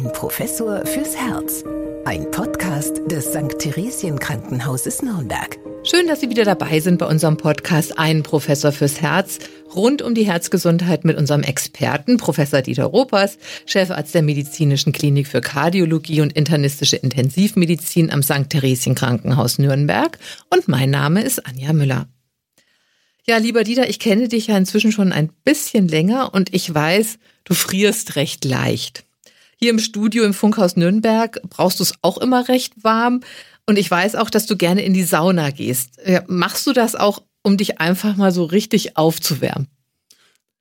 Ein Professor fürs Herz. Ein Podcast des St. Theresien Krankenhauses Nürnberg. Schön, dass Sie wieder dabei sind bei unserem Podcast Ein Professor fürs Herz rund um die Herzgesundheit mit unserem Experten Professor Dieter Ropers, Chefarzt der Medizinischen Klinik für Kardiologie und internistische Intensivmedizin am St. Theresien Krankenhaus Nürnberg und mein Name ist Anja Müller. Ja, lieber Dieter, ich kenne dich ja inzwischen schon ein bisschen länger und ich weiß, du frierst recht leicht. Hier im Studio im Funkhaus Nürnberg brauchst du es auch immer recht warm. Und ich weiß auch, dass du gerne in die Sauna gehst. Machst du das auch, um dich einfach mal so richtig aufzuwärmen?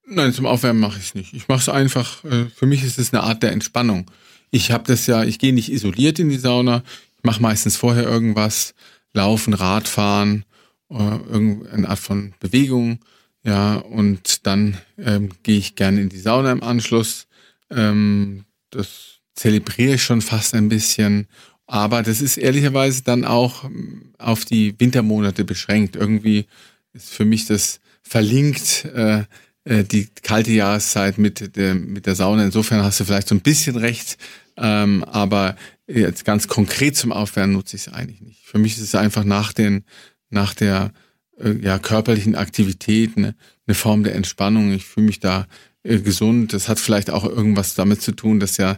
Nein, zum Aufwärmen mache ich es nicht. Ich mache es einfach, äh, für mich ist es eine Art der Entspannung. Ich habe das ja, ich gehe nicht isoliert in die Sauna. Ich mache meistens vorher irgendwas, laufen, Radfahren, äh, irgendeine Art von Bewegung. Ja, und dann ähm, gehe ich gerne in die Sauna im Anschluss. Ähm, das zelebriere ich schon fast ein bisschen. Aber das ist ehrlicherweise dann auch ähm, auf die Wintermonate beschränkt. Irgendwie ist für mich das verlinkt, äh, äh, die kalte Jahreszeit mit der, mit der Sauna. Insofern hast du vielleicht so ein bisschen recht. Ähm, aber jetzt ganz konkret zum Aufwärmen nutze ich es eigentlich nicht. Für mich ist es einfach nach den, nach der äh, ja, körperlichen Aktivität eine, eine Form der Entspannung. Ich fühle mich da äh, gesund. Das hat vielleicht auch irgendwas damit zu tun, dass ja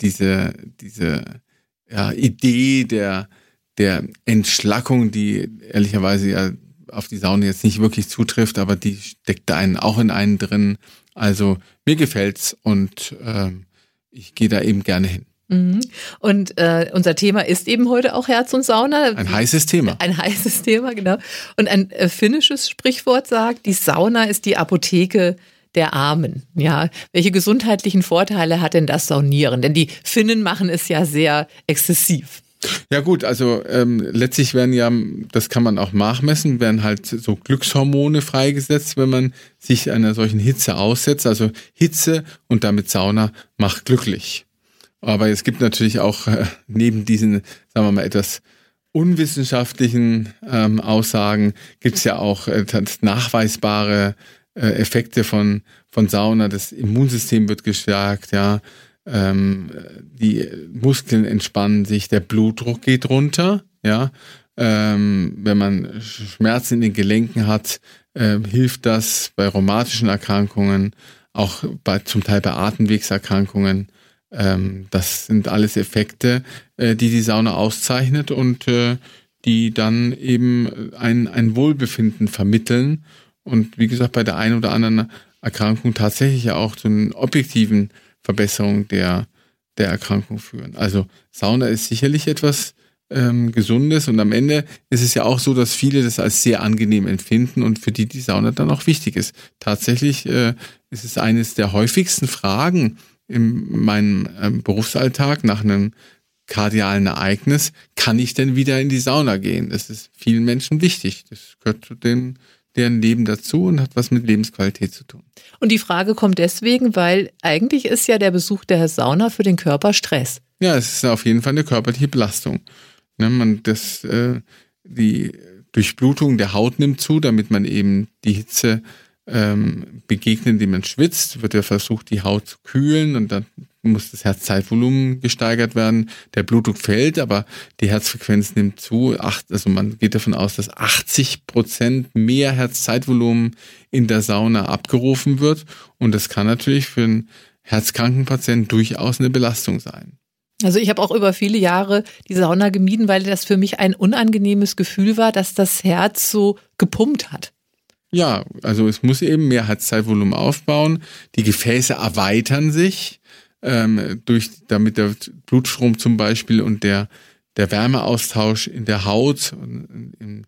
diese, diese ja, Idee der, der Entschlackung, die ehrlicherweise ja auf die Sauna jetzt nicht wirklich zutrifft, aber die steckt da einen auch in einen drin. Also mir gefällt's und äh, ich gehe da eben gerne hin. Mhm. Und äh, unser Thema ist eben heute auch Herz und Sauna. Ein heißes Thema. Ein heißes Thema, genau. Und ein äh, finnisches Sprichwort sagt, die Sauna ist die Apotheke der Armen. Ja, welche gesundheitlichen Vorteile hat denn das Saunieren? Denn die Finnen machen es ja sehr exzessiv. Ja gut, also ähm, letztlich werden ja, das kann man auch nachmessen, werden halt so Glückshormone freigesetzt, wenn man sich einer solchen Hitze aussetzt. Also Hitze und damit Sauna macht glücklich. Aber es gibt natürlich auch äh, neben diesen, sagen wir mal, etwas unwissenschaftlichen ähm, Aussagen, gibt es ja auch äh, nachweisbare äh, Effekte von, von Sauna. Das Immunsystem wird gestärkt, ja. Ähm, die Muskeln entspannen sich, der Blutdruck geht runter, ja. Ähm, wenn man Schmerzen in den Gelenken hat, äh, hilft das bei rheumatischen Erkrankungen, auch bei, zum Teil bei Atemwegserkrankungen. Ähm, das sind alles Effekte, äh, die die Sauna auszeichnet und äh, die dann eben ein, ein Wohlbefinden vermitteln und wie gesagt bei der einen oder anderen Erkrankung tatsächlich ja auch zu einer objektiven Verbesserung der, der Erkrankung führen. Also Sauna ist sicherlich etwas ähm, Gesundes und am Ende ist es ja auch so, dass viele das als sehr angenehm empfinden und für die die Sauna dann auch wichtig ist. Tatsächlich äh, ist es eines der häufigsten Fragen in meinem ähm, Berufsalltag nach einem kardialen Ereignis, kann ich denn wieder in die Sauna gehen? Das ist vielen Menschen wichtig. Das gehört zu den deren Leben dazu und hat was mit Lebensqualität zu tun. Und die Frage kommt deswegen, weil eigentlich ist ja der Besuch der Sauna für den Körper Stress. Ja, es ist auf jeden Fall eine körperliche Belastung. Ne, man, das, äh, die Durchblutung der Haut nimmt zu, damit man eben die Hitze ähm, begegnet, indem man schwitzt, wird ja versucht, die Haut zu kühlen und dann muss das Herzzeitvolumen gesteigert werden. Der Blutdruck fällt, aber die Herzfrequenz nimmt zu. Acht, also man geht davon aus, dass 80 Prozent mehr Herzzeitvolumen in der Sauna abgerufen wird. Und das kann natürlich für einen herzkranken Patienten durchaus eine Belastung sein. Also ich habe auch über viele Jahre die Sauna gemieden, weil das für mich ein unangenehmes Gefühl war, dass das Herz so gepumpt hat. Ja, also es muss eben mehr Herzzeitvolumen aufbauen. Die Gefäße erweitern sich ähm, durch, damit der Blutstrom zum Beispiel und der, der Wärmeaustausch in der Haut, im,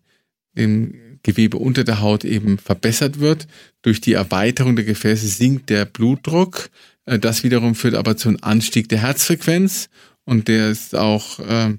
im Gewebe unter der Haut eben verbessert wird. Durch die Erweiterung der Gefäße sinkt der Blutdruck. Äh, das wiederum führt aber zu einem Anstieg der Herzfrequenz und der ist auch äh,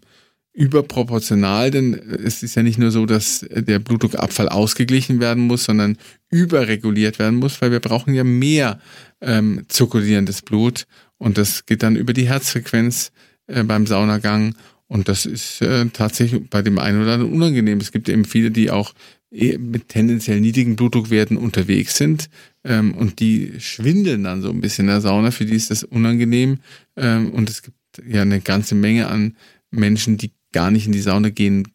überproportional, denn es ist ja nicht nur so, dass der Blutdruckabfall ausgeglichen werden muss, sondern überreguliert werden muss, weil wir brauchen ja mehr ähm, zirkulierendes Blut und das geht dann über die Herzfrequenz äh, beim Saunagang. Und das ist äh, tatsächlich bei dem einen oder anderen unangenehm. Es gibt eben viele, die auch eh mit tendenziell niedrigen Blutdruckwerten unterwegs sind ähm, und die schwindeln dann so ein bisschen in der Sauna, für die ist das unangenehm. Ähm, und es gibt ja eine ganze Menge an Menschen, die gar nicht in die Sauna gehen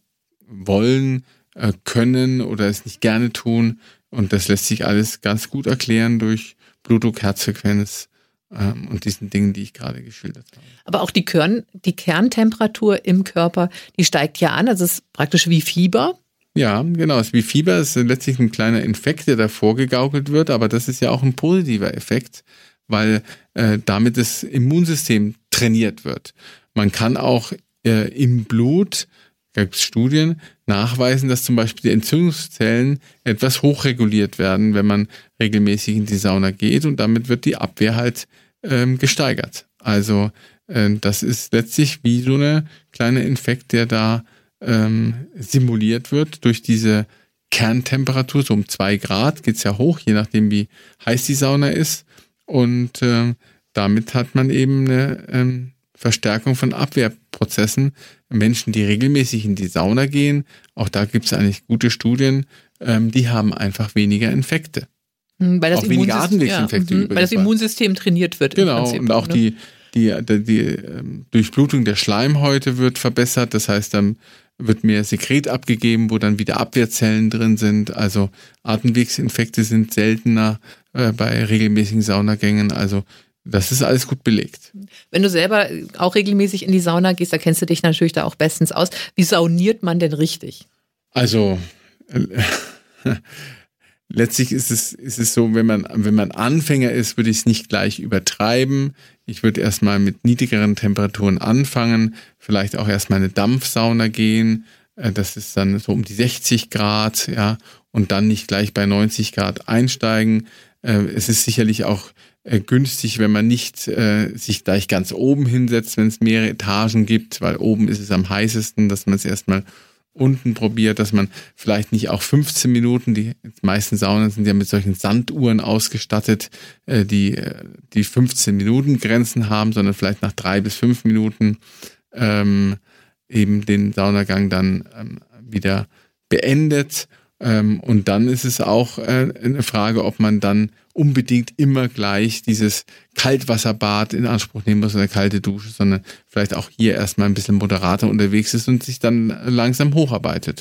wollen, äh, können oder es nicht gerne tun. Und das lässt sich alles ganz gut erklären durch Blutdruck, Herzfrequenz, ähm, und diesen Dingen, die ich gerade geschildert habe. Aber auch die, Kern, die Kerntemperatur im Körper, die steigt ja an. Also es ist praktisch wie Fieber. Ja, genau. Es ist wie Fieber. Es ist letztlich ein kleiner Infekt, der da vorgegaukelt wird. Aber das ist ja auch ein positiver Effekt, weil äh, damit das Immunsystem trainiert wird. Man kann auch äh, im Blut, gibt es Studien, nachweisen, dass zum Beispiel die Entzündungszellen etwas hochreguliert werden, wenn man regelmäßig in die Sauna geht und damit wird die Abwehr halt ähm, gesteigert. Also äh, das ist letztlich wie so eine kleine Infekt, der da ähm, simuliert wird durch diese Kerntemperatur, so um zwei Grad geht's ja hoch, je nachdem wie heiß die Sauna ist. Und äh, damit hat man eben eine ähm, Verstärkung von Abwehrprozessen. Menschen, die regelmäßig in die Sauna gehen, auch da gibt es eigentlich gute Studien, ähm, die haben einfach weniger Infekte. Hm, weil das auch weniger Atemwegsinfekte. Ja, weil das Immunsystem trainiert wird. Genau, Prinzip, und auch ne? die, die, die, die ähm, Durchblutung der Schleimhäute wird verbessert. Das heißt, dann wird mehr Sekret abgegeben, wo dann wieder Abwehrzellen drin sind. Also Atemwegsinfekte sind seltener äh, bei regelmäßigen Saunagängen. Also das ist alles gut belegt. Wenn du selber auch regelmäßig in die Sauna gehst, da kennst du dich natürlich da auch bestens aus. Wie sauniert man denn richtig? Also äh, letztlich ist es, ist es so, wenn man, wenn man Anfänger ist, würde ich es nicht gleich übertreiben. Ich würde erstmal mit niedrigeren Temperaturen anfangen, vielleicht auch erstmal eine Dampfsauna gehen. Äh, das ist dann so um die 60 Grad, ja, und dann nicht gleich bei 90 Grad einsteigen. Äh, es ist sicherlich auch äh, günstig, wenn man nicht äh, sich gleich ganz oben hinsetzt, wenn es mehrere Etagen gibt, weil oben ist es am heißesten, dass man es erstmal unten probiert, dass man vielleicht nicht auch 15 Minuten, die meisten Saunen sind ja mit solchen Sanduhren ausgestattet, äh, die äh, die 15 Minuten Grenzen haben, sondern vielleicht nach drei bis fünf Minuten ähm, eben den Saunagang dann ähm, wieder beendet. Ähm, und dann ist es auch äh, eine Frage, ob man dann unbedingt immer gleich dieses Kaltwasserbad in Anspruch nehmen muss oder kalte Dusche, sondern vielleicht auch hier erstmal ein bisschen moderater unterwegs ist und sich dann langsam hocharbeiten.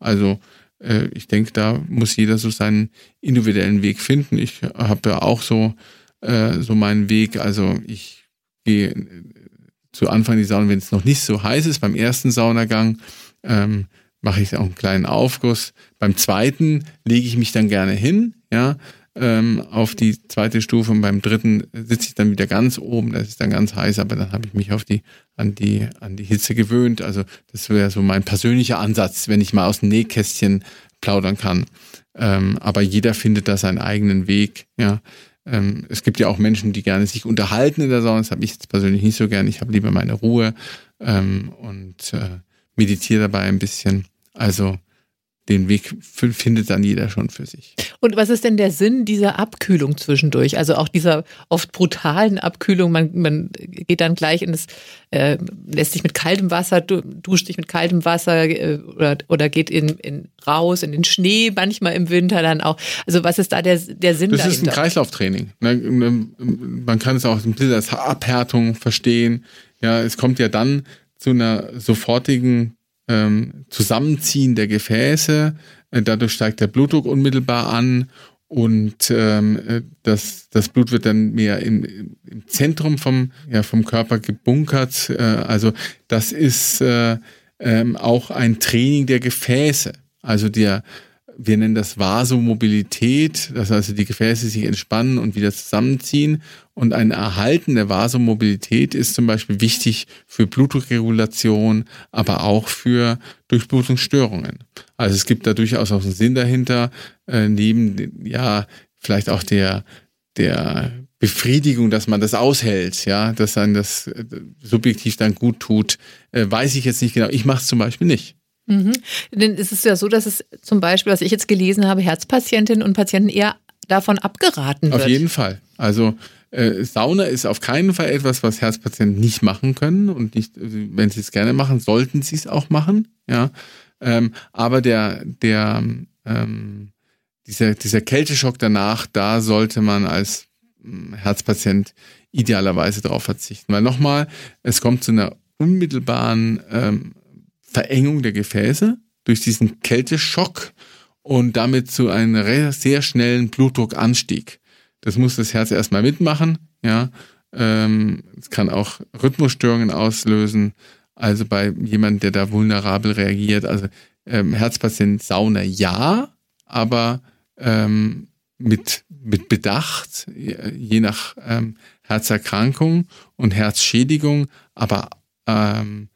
Also äh, ich denke, da muss jeder so seinen individuellen Weg finden. Ich habe ja auch so, äh, so meinen Weg. Also ich gehe zu Anfang die Sauna, wenn es noch nicht so heiß ist, beim ersten Saunagang. Ähm, mache ich auch einen kleinen Aufguss. Beim zweiten lege ich mich dann gerne hin, ja, ähm, auf die zweite Stufe und beim dritten sitze ich dann wieder ganz oben, das ist dann ganz heiß, aber dann habe ich mich auf die, an die, an die Hitze gewöhnt. Also das wäre so mein persönlicher Ansatz, wenn ich mal aus dem Nähkästchen plaudern kann. Ähm, aber jeder findet da seinen eigenen Weg, ja. Ähm, es gibt ja auch Menschen, die gerne sich unterhalten in der Sauna. Das habe ich jetzt persönlich nicht so gern. Ich habe lieber meine Ruhe ähm, und äh, meditiere dabei ein bisschen. Also den Weg findet dann jeder schon für sich. Und was ist denn der Sinn dieser Abkühlung zwischendurch? Also auch dieser oft brutalen Abkühlung. Man, man geht dann gleich in das, äh, lässt sich mit kaltem Wasser, duscht sich mit kaltem Wasser äh, oder, oder geht in, in raus in den Schnee, manchmal im Winter dann auch. Also was ist da der, der Sinn das dahinter? Das ist ein Kreislauftraining. Ne, man kann es auch ein bisschen als Abhärtung verstehen. Ja, es kommt ja dann zu einer sofortigen ähm, Zusammenziehen der Gefäße. Äh, dadurch steigt der Blutdruck unmittelbar an und ähm, äh, das, das Blut wird dann mehr im, im Zentrum vom, ja, vom Körper gebunkert. Äh, also das ist äh, ähm, auch ein Training der Gefäße. Also der, wir nennen das Vasomobilität, dass also die Gefäße sich entspannen und wieder zusammenziehen. Und ein Erhalten der Vasomobilität ist zum Beispiel wichtig für Blutdruckregulation, aber auch für Durchblutungsstörungen. Also es gibt da durchaus auch einen Sinn dahinter, äh, neben, ja, vielleicht auch der, der Befriedigung, dass man das aushält, ja, dass einem das äh, subjektiv dann gut tut, äh, weiß ich jetzt nicht genau. Ich mache es zum Beispiel nicht. Mhm. Denn es ist ja so, dass es zum Beispiel, was ich jetzt gelesen habe, Herzpatientinnen und Patienten eher davon abgeraten wird. Auf jeden Fall. Also äh, Sauna ist auf keinen Fall etwas, was Herzpatienten nicht machen können und nicht, wenn sie es gerne machen, sollten sie es auch machen. Ja, ähm, aber der der ähm, dieser, dieser Kälteschock danach, da sollte man als hm, Herzpatient idealerweise darauf verzichten. Weil nochmal, es kommt zu einer unmittelbaren ähm, Verengung der Gefäße durch diesen Kälteschock und damit zu einem sehr schnellen Blutdruckanstieg. Das muss das Herz erstmal mitmachen, ja. Ähm, es kann auch Rhythmusstörungen auslösen, also bei jemandem, der da vulnerabel reagiert. Also ähm, Herzpatient Sauna ja, aber ähm, mit, mit Bedacht, je nach ähm, Herzerkrankung und Herzschädigung, aber ähm,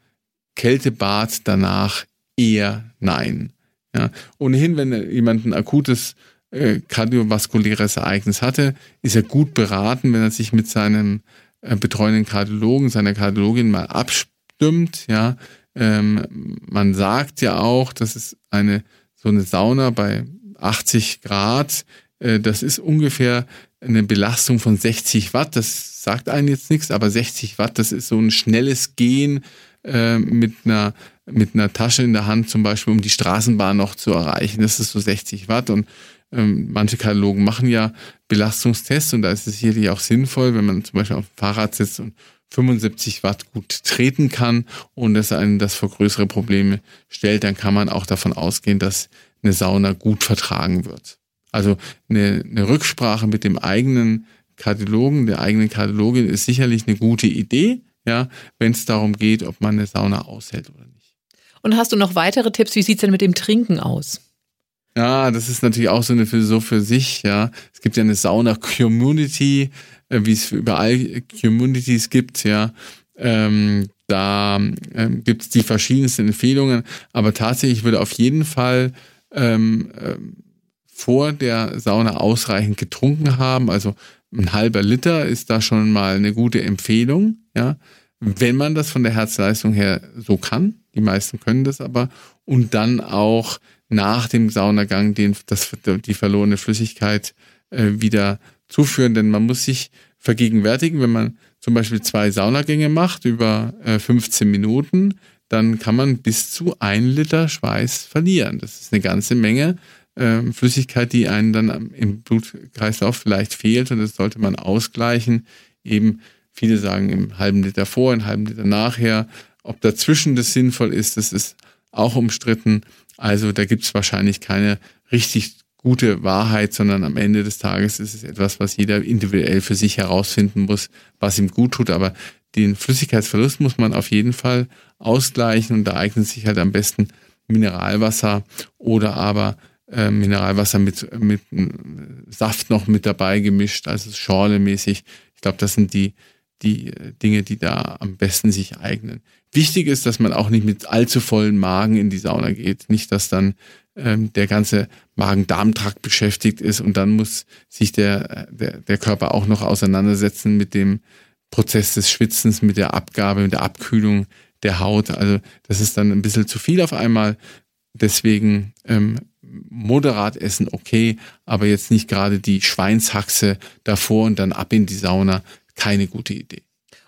Kältebad danach eher nein. Ja. Ohnehin, wenn jemand ein akutes äh, kardiovaskuläres Ereignis hatte, ist er gut beraten, wenn er sich mit seinem äh, betreuenden Kardiologen, seiner Kardiologin mal abstimmt. Ja, ähm, man sagt ja auch, dass es eine so eine Sauna bei 80 Grad, äh, das ist ungefähr eine Belastung von 60 Watt. Das sagt einem jetzt nichts, aber 60 Watt, das ist so ein schnelles Gehen äh, mit einer mit einer Tasche in der Hand zum Beispiel, um die Straßenbahn noch zu erreichen. Das ist so 60 Watt und ähm, manche Kardiologen machen ja Belastungstests und da ist es sicherlich auch sinnvoll, wenn man zum Beispiel auf dem Fahrrad sitzt und 75 Watt gut treten kann und dass einen das vor größere Probleme stellt, dann kann man auch davon ausgehen, dass eine Sauna gut vertragen wird. Also eine, eine Rücksprache mit dem eigenen Kardiologen, der eigenen Kardiologin ist sicherlich eine gute Idee, ja, wenn es darum geht, ob man eine Sauna aushält oder nicht. Und hast du noch weitere Tipps? Wie sieht's denn mit dem Trinken aus? Ja, das ist natürlich auch so eine so für sich, ja. Es gibt ja eine Sauna-Community, äh, wie es überall Communities gibt, ja. Ähm, da ähm, gibt es die verschiedensten Empfehlungen, aber tatsächlich würde auf jeden Fall ähm, äh, vor der Sauna ausreichend getrunken haben. Also ein halber Liter ist da schon mal eine gute Empfehlung, ja. Wenn man das von der Herzleistung her so kann, die meisten können das aber, und dann auch nach dem Saunagang den, das, die verlorene Flüssigkeit äh, wieder zuführen. Denn man muss sich vergegenwärtigen, wenn man zum Beispiel zwei Saunagänge macht über äh, 15 Minuten, dann kann man bis zu ein Liter Schweiß verlieren. Das ist eine ganze Menge äh, Flüssigkeit, die einen dann im Blutkreislauf vielleicht fehlt und das sollte man ausgleichen. Eben viele sagen im halben Liter vor, im halben Liter nachher. Ob dazwischen das sinnvoll ist, das ist auch umstritten. Also da gibt es wahrscheinlich keine richtig gute Wahrheit, sondern am Ende des Tages ist es etwas, was jeder individuell für sich herausfinden muss, was ihm gut tut. Aber den Flüssigkeitsverlust muss man auf jeden Fall ausgleichen und da eignet sich halt am besten Mineralwasser oder aber äh, Mineralwasser mit, mit Saft noch mit dabei gemischt, also schorlemäßig. Ich glaube, das sind die, die Dinge, die da am besten sich eignen. Wichtig ist, dass man auch nicht mit allzu vollen Magen in die Sauna geht. Nicht, dass dann ähm, der ganze Magen-Darm-Trakt beschäftigt ist und dann muss sich der, der, der Körper auch noch auseinandersetzen mit dem Prozess des Schwitzens, mit der Abgabe, mit der Abkühlung der Haut. Also das ist dann ein bisschen zu viel auf einmal. Deswegen ähm, moderat essen okay, aber jetzt nicht gerade die Schweinshaxe davor und dann ab in die Sauna. Keine gute Idee.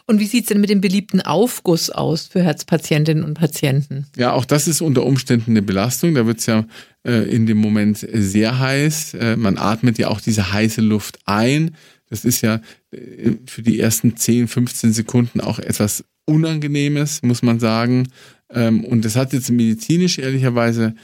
Und wie sieht es denn mit dem beliebten Aufguss aus für Herzpatientinnen und Patienten? Ja, auch das ist unter Umständen eine Belastung. Da wird es ja äh, in dem Moment sehr heiß. Äh, man atmet ja auch diese heiße Luft ein. Das ist ja äh, für die ersten 10, 15 Sekunden auch etwas Unangenehmes, muss man sagen. Ähm, und das hat jetzt medizinisch ehrlicherweise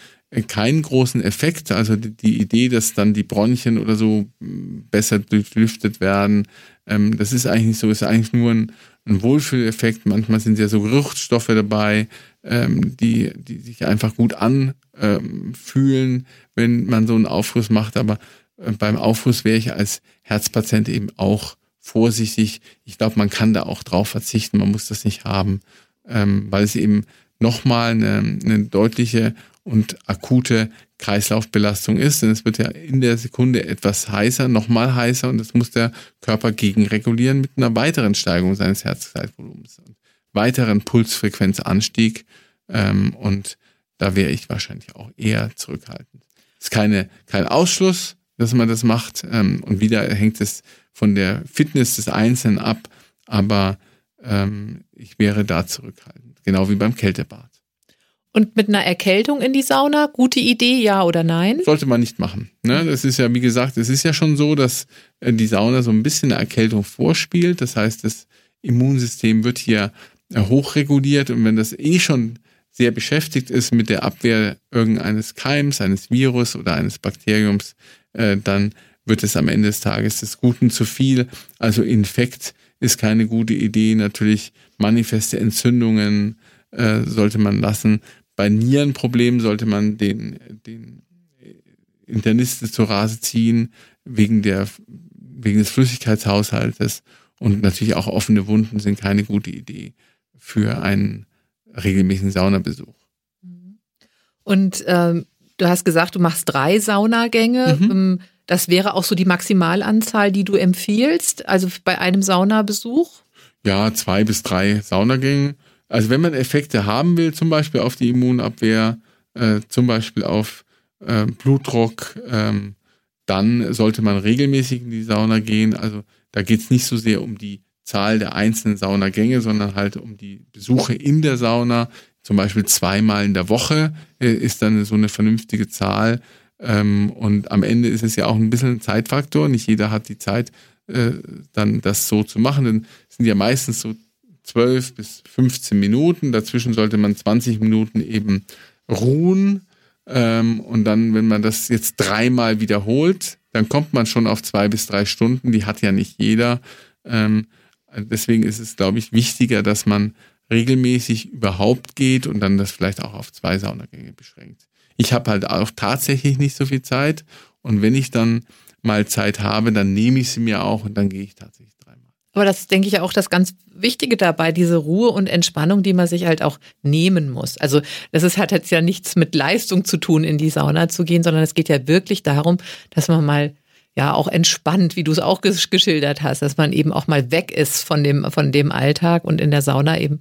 keinen großen Effekt. Also die Idee, dass dann die Bronchien oder so besser durchlüftet werden, ähm, das ist eigentlich nicht so, ist eigentlich nur ein, ein Wohlfühleffekt. Manchmal sind ja so Geruchsstoffe dabei, ähm, die, die sich einfach gut anfühlen, wenn man so einen Aufguss macht. Aber äh, beim Aufguss wäre ich als Herzpatient eben auch vorsichtig. Ich glaube, man kann da auch drauf verzichten. Man muss das nicht haben, ähm, weil es eben nochmal eine, eine deutliche und akute Kreislaufbelastung ist, denn es wird ja in der Sekunde etwas heißer, nochmal heißer und das muss der Körper gegenregulieren mit einer weiteren Steigerung seines Herzzeitvolumens und weiteren Pulsfrequenzanstieg ähm, und da wäre ich wahrscheinlich auch eher zurückhaltend. Es ist keine, kein Ausschluss, dass man das macht ähm, und wieder hängt es von der Fitness des Einzelnen ab, aber ähm, ich wäre da zurückhaltend, genau wie beim Kältebad. Und mit einer Erkältung in die Sauna, gute Idee, ja oder nein? Sollte man nicht machen. Ne? Das ist ja, wie gesagt, es ist ja schon so, dass äh, die Sauna so ein bisschen eine Erkältung vorspielt. Das heißt, das Immunsystem wird hier äh, hochreguliert und wenn das eh schon sehr beschäftigt ist mit der Abwehr irgendeines Keims, eines Virus oder eines Bakteriums, äh, dann wird es am Ende des Tages des Guten zu viel. Also Infekt ist keine gute Idee. Natürlich manifeste Entzündungen äh, sollte man lassen. Bei Nierenproblemen sollte man den, den Internisten zur Rase ziehen, wegen, der, wegen des Flüssigkeitshaushaltes. Und natürlich auch offene Wunden sind keine gute Idee für einen regelmäßigen Saunabesuch. Und ähm, du hast gesagt, du machst drei Saunagänge. Mhm. Ähm, das wäre auch so die Maximalanzahl, die du empfiehlst, also bei einem Saunabesuch? Ja, zwei bis drei Saunagänge. Also wenn man Effekte haben will, zum Beispiel auf die Immunabwehr, äh, zum Beispiel auf äh, Blutdruck, ähm, dann sollte man regelmäßig in die Sauna gehen. Also da geht es nicht so sehr um die Zahl der einzelnen Saunagänge, sondern halt um die Besuche in der Sauna. Zum Beispiel zweimal in der Woche äh, ist dann so eine vernünftige Zahl. Ähm, und am Ende ist es ja auch ein bisschen ein Zeitfaktor. Nicht jeder hat die Zeit, äh, dann das so zu machen. Denn es sind ja meistens so 12 bis 15 Minuten. Dazwischen sollte man 20 Minuten eben ruhen. Ähm, und dann, wenn man das jetzt dreimal wiederholt, dann kommt man schon auf zwei bis drei Stunden. Die hat ja nicht jeder. Ähm, deswegen ist es, glaube ich, wichtiger, dass man regelmäßig überhaupt geht und dann das vielleicht auch auf zwei Saunagänge beschränkt. Ich habe halt auch tatsächlich nicht so viel Zeit und wenn ich dann mal Zeit habe, dann nehme ich sie mir auch und dann gehe ich tatsächlich aber das denke ich auch das ganz Wichtige dabei, diese Ruhe und Entspannung, die man sich halt auch nehmen muss. Also das ist, hat jetzt ja nichts mit Leistung zu tun, in die Sauna zu gehen, sondern es geht ja wirklich darum, dass man mal ja auch entspannt, wie du es auch geschildert hast, dass man eben auch mal weg ist von dem, von dem Alltag und in der Sauna eben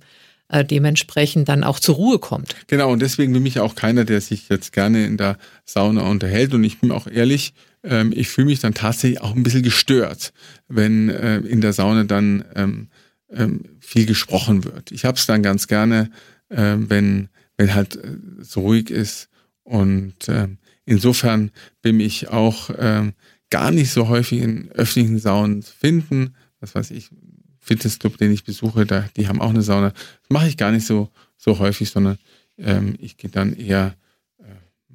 äh, dementsprechend dann auch zur Ruhe kommt. Genau, und deswegen bin ich auch keiner, der sich jetzt gerne in der Sauna unterhält. Und ich bin auch ehrlich, ähm, ich fühle mich dann tatsächlich auch ein bisschen gestört, wenn äh, in der Sauna dann ähm, ähm, viel gesprochen wird. Ich habe es dann ganz gerne, äh, wenn, wenn halt äh, so ruhig ist. Und äh, insofern bin ich auch äh, gar nicht so häufig in öffentlichen Saunen zu finden. Was weiß ich, Fitnessclub, den ich besuche, da, die haben auch eine Sauna. Das mache ich gar nicht so, so häufig, sondern ähm, ich gehe dann eher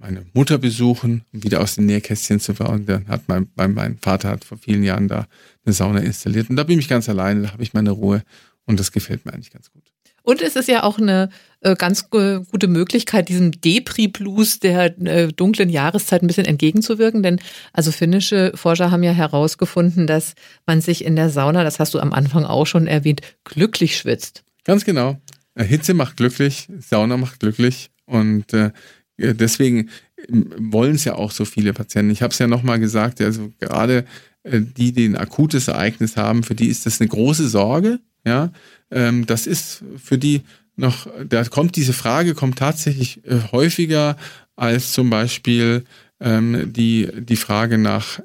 meine Mutter besuchen, um wieder aus den Nähkästchen zu bauen. Dann hat mein, mein, mein Vater hat vor vielen Jahren da eine Sauna installiert und da bin ich ganz alleine, da habe ich meine Ruhe und das gefällt mir eigentlich ganz gut. Und es ist ja auch eine äh, ganz gute Möglichkeit, diesem Depri-Blues der äh, dunklen Jahreszeit ein bisschen entgegenzuwirken. Denn also finnische Forscher haben ja herausgefunden, dass man sich in der Sauna, das hast du am Anfang auch schon erwähnt, glücklich schwitzt. Ganz genau. Hitze macht glücklich, Sauna macht glücklich. Und äh, deswegen ähm, wollen es ja auch so viele Patienten. Ich habe es ja nochmal gesagt, also gerade äh, die, die ein akutes Ereignis haben, für die ist das eine große Sorge. Ja, ähm, das ist für die noch, da kommt diese Frage, kommt tatsächlich äh, häufiger als zum Beispiel ähm, die, die Frage nach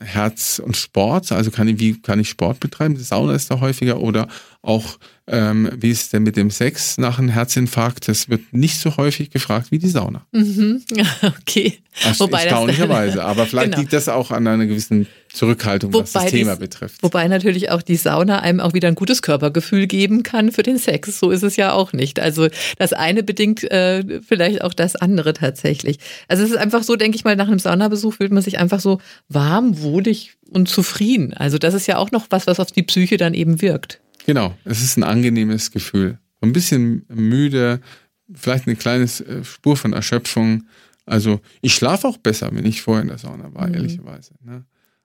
Herz und Sport. Also kann ich, wie kann ich Sport betreiben? Die Sauna ist da häufiger oder auch ähm, wie ist es denn mit dem Sex nach einem Herzinfarkt? Das wird nicht so häufig gefragt wie die Sauna. Mhm. Okay. Erst, Wobei erstaunlicherweise. Das, aber vielleicht genau. liegt das auch an einer gewissen Zurückhaltung, wobei was das Thema dies, betrifft. Wobei natürlich auch die Sauna einem auch wieder ein gutes Körpergefühl geben kann für den Sex. So ist es ja auch nicht. Also das eine bedingt äh, vielleicht auch das andere tatsächlich. Also es ist einfach so, denke ich mal, nach einem Saunabesuch fühlt man sich einfach so warm, wohlig und zufrieden. Also das ist ja auch noch was, was auf die Psyche dann eben wirkt. Genau, es ist ein angenehmes Gefühl. Ein bisschen müde, vielleicht eine kleine äh, Spur von Erschöpfung. Also ich schlafe auch besser, wenn ich vorher in der Sauna war, mhm. ehrlicherweise. Ne?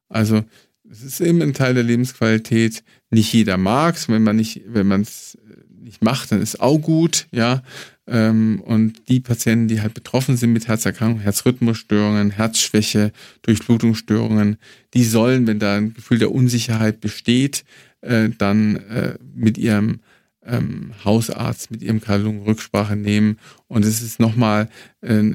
Also es ist eben ein Teil der Lebensqualität. Nicht jeder mag es, wenn man nicht, wenn man es äh, nicht macht, dann ist auch gut, ja. Ähm, und die Patienten, die halt betroffen sind mit Herzerkrankungen, Herzrhythmusstörungen, Herzschwäche, Durchblutungsstörungen, die sollen, wenn da ein Gefühl der Unsicherheit besteht, äh, dann äh, mit ihrem ähm, Hausarzt, mit ihrem Kardiologen Rücksprache nehmen. Und es ist nochmal äh,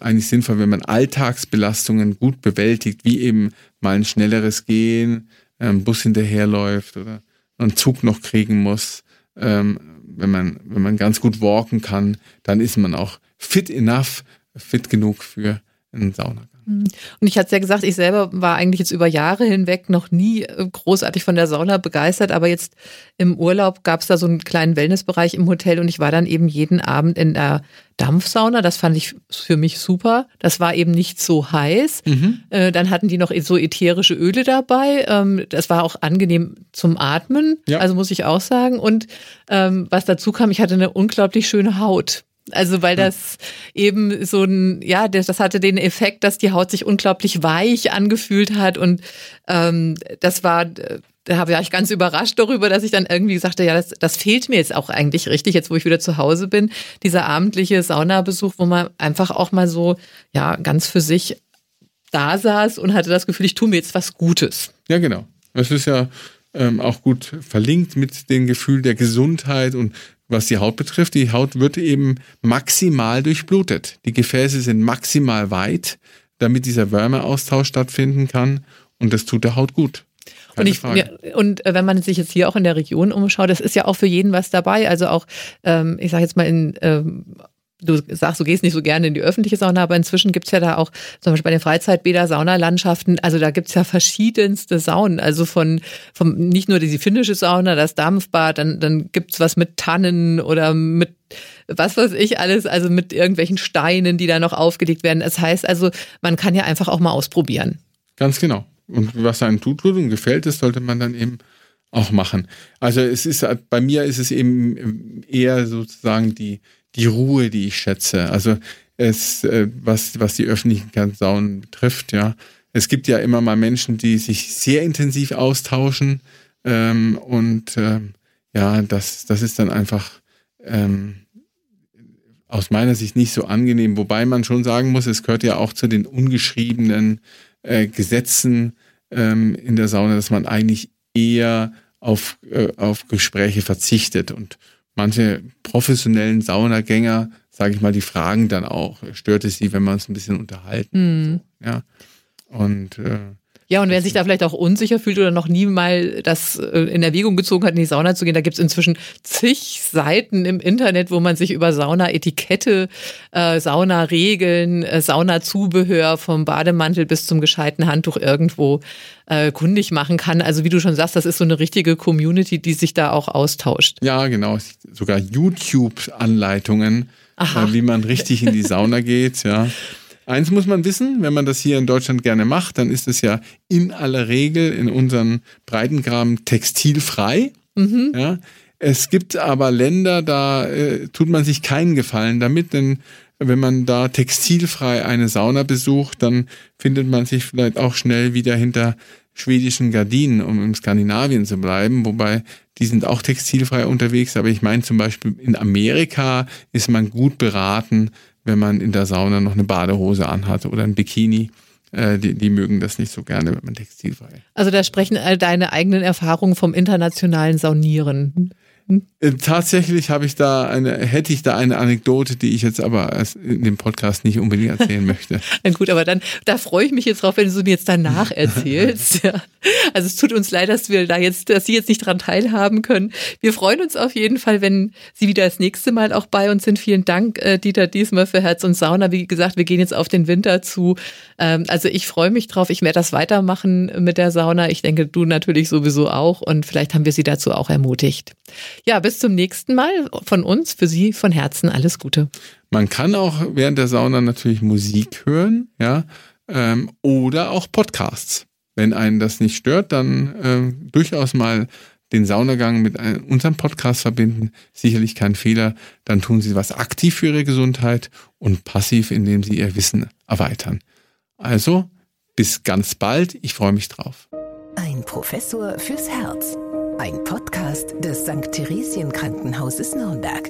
eigentlich sinnvoll, wenn man Alltagsbelastungen gut bewältigt, wie eben mal ein schnelleres Gehen, ein Bus hinterherläuft oder einen Zug noch kriegen muss, ähm, wenn man, wenn man ganz gut walken kann, dann ist man auch fit enough, fit genug für einen Saunagang. Mhm. Und ich hatte es ja gesagt, ich selber war eigentlich jetzt über Jahre hinweg noch nie äh, großartig von der Sauna begeistert, aber jetzt im Urlaub gab es da so einen kleinen Wellnessbereich im Hotel und ich war dann eben jeden Abend in der Dampfsauna. Das fand ich für mich super. Das war eben nicht so heiß. Mhm. Äh, dann hatten die noch so ätherische Öle dabei. Ähm, das war auch angenehm zum Atmen, ja. also muss ich auch sagen. Und ähm, was dazu kam, ich hatte eine unglaublich schöne Haut. Also weil das eben so ein, ja, das, hatte den Effekt, dass die Haut sich unglaublich weich angefühlt hat und ähm, das war, da habe ich ganz überrascht darüber, dass ich dann irgendwie sagte, ja, das, das fehlt mir jetzt auch eigentlich richtig, jetzt wo ich wieder zu Hause bin, dieser abendliche Saunabesuch, wo man einfach auch mal so, ja, ganz für sich da saß und hatte das Gefühl, ich tue mir jetzt was Gutes. Ja, genau. Es ist ja ähm, auch gut verlinkt mit dem Gefühl der Gesundheit und was die Haut betrifft. Die Haut wird eben maximal durchblutet. Die Gefäße sind maximal weit, damit dieser Wärmeaustausch stattfinden kann. Und das tut der Haut gut. und, ich, ja, und äh, wenn man sich jetzt hier auch in der Region umschaut, das ist ja auch für jeden was dabei. Also auch, ähm, ich sage jetzt mal in ähm, du sagst, du gehst nicht so gerne in die öffentliche Sauna, aber inzwischen gibt's ja da auch zum Beispiel bei den Freizeitbäder, Saunalandschaften, also da gibt's ja verschiedenste Saunen, also von, vom, nicht nur die finnische Sauna, das Dampfbad, dann, dann gibt's was mit Tannen oder mit was weiß ich alles, also mit irgendwelchen Steinen, die da noch aufgelegt werden. Das heißt also, man kann ja einfach auch mal ausprobieren. Ganz genau. Und was einem tut und gefällt, das sollte man dann eben auch machen. Also es ist, bei mir ist es eben eher sozusagen die, die Ruhe, die ich schätze. Also es, äh, was, was die öffentlichen Saunen betrifft, ja. Es gibt ja immer mal Menschen, die sich sehr intensiv austauschen ähm, und ähm, ja, das, das ist dann einfach ähm, aus meiner Sicht nicht so angenehm, wobei man schon sagen muss, es gehört ja auch zu den ungeschriebenen äh, Gesetzen ähm, in der Sauna, dass man eigentlich eher auf, äh, auf Gespräche verzichtet und manche professionellen Saunagänger, sage ich mal, die fragen dann auch, stört es sie, wenn man es ein bisschen unterhalten? Mhm. So, ja. Und äh, ja, und wer sich da vielleicht auch unsicher fühlt oder noch nie mal das äh, in Erwägung gezogen hat, in die Sauna zu gehen, da gibt's inzwischen zig Seiten im Internet, wo man sich über Saunaetikette, äh, Saunaregeln, äh, Saunazubehör vom Bademantel bis zum gescheiten Handtuch irgendwo äh, kundig machen kann. Also wie du schon sagst, das ist so eine richtige Community, die sich da auch austauscht. Ja, genau. Sogar YouTube-Anleitungen, äh, wie man richtig in die Sauna geht, ja. Eins muss man wissen, wenn man das hier in Deutschland gerne macht, dann ist es ja in aller Regel in unseren Breitengraben textilfrei. Mhm. Ja. Es gibt aber Länder, da äh, tut man sich keinen Gefallen damit, denn wenn man da textilfrei eine Sauna besucht, dann findet man sich vielleicht auch schnell wieder hinter schwedischen Gardinen, um im Skandinavien zu bleiben, wobei die sind auch textilfrei unterwegs, aber ich meine zum Beispiel in Amerika ist man gut beraten, wenn man in der Sauna noch eine Badehose anhat oder ein Bikini. Äh, die, die mögen das nicht so gerne, wenn man textilfrei. Also da sprechen all deine eigenen Erfahrungen vom internationalen Saunieren. Äh, tatsächlich habe ich da eine, hätte ich da eine Anekdote, die ich jetzt aber in dem Podcast nicht unbedingt erzählen möchte. Gut, aber dann, da freue ich mich jetzt drauf, wenn du mir jetzt danach erzählst. ja. Also es tut uns leid, dass wir da jetzt, dass Sie jetzt nicht dran teilhaben können. Wir freuen uns auf jeden Fall, wenn Sie wieder das nächste Mal auch bei uns sind. Vielen Dank, äh, Dieter, diesmal für Herz und Sauna. Wie gesagt, wir gehen jetzt auf den Winter zu. Ähm, also ich freue mich drauf. Ich werde das weitermachen mit der Sauna. Ich denke, du natürlich sowieso auch. Und vielleicht haben wir Sie dazu auch ermutigt. Ja, bis zum nächsten Mal von uns. Für Sie von Herzen alles Gute. Man kann auch während der Sauna natürlich Musik hören, ja, ähm, oder auch Podcasts. Wenn einen das nicht stört, dann äh, durchaus mal den Saunagang mit einem, unserem Podcast verbinden. Sicherlich kein Fehler. Dann tun Sie was aktiv für Ihre Gesundheit und passiv, indem Sie Ihr Wissen erweitern. Also, bis ganz bald. Ich freue mich drauf. Ein Professor fürs Herz. Ein Podcast des St. Theresien Krankenhauses Nürnberg.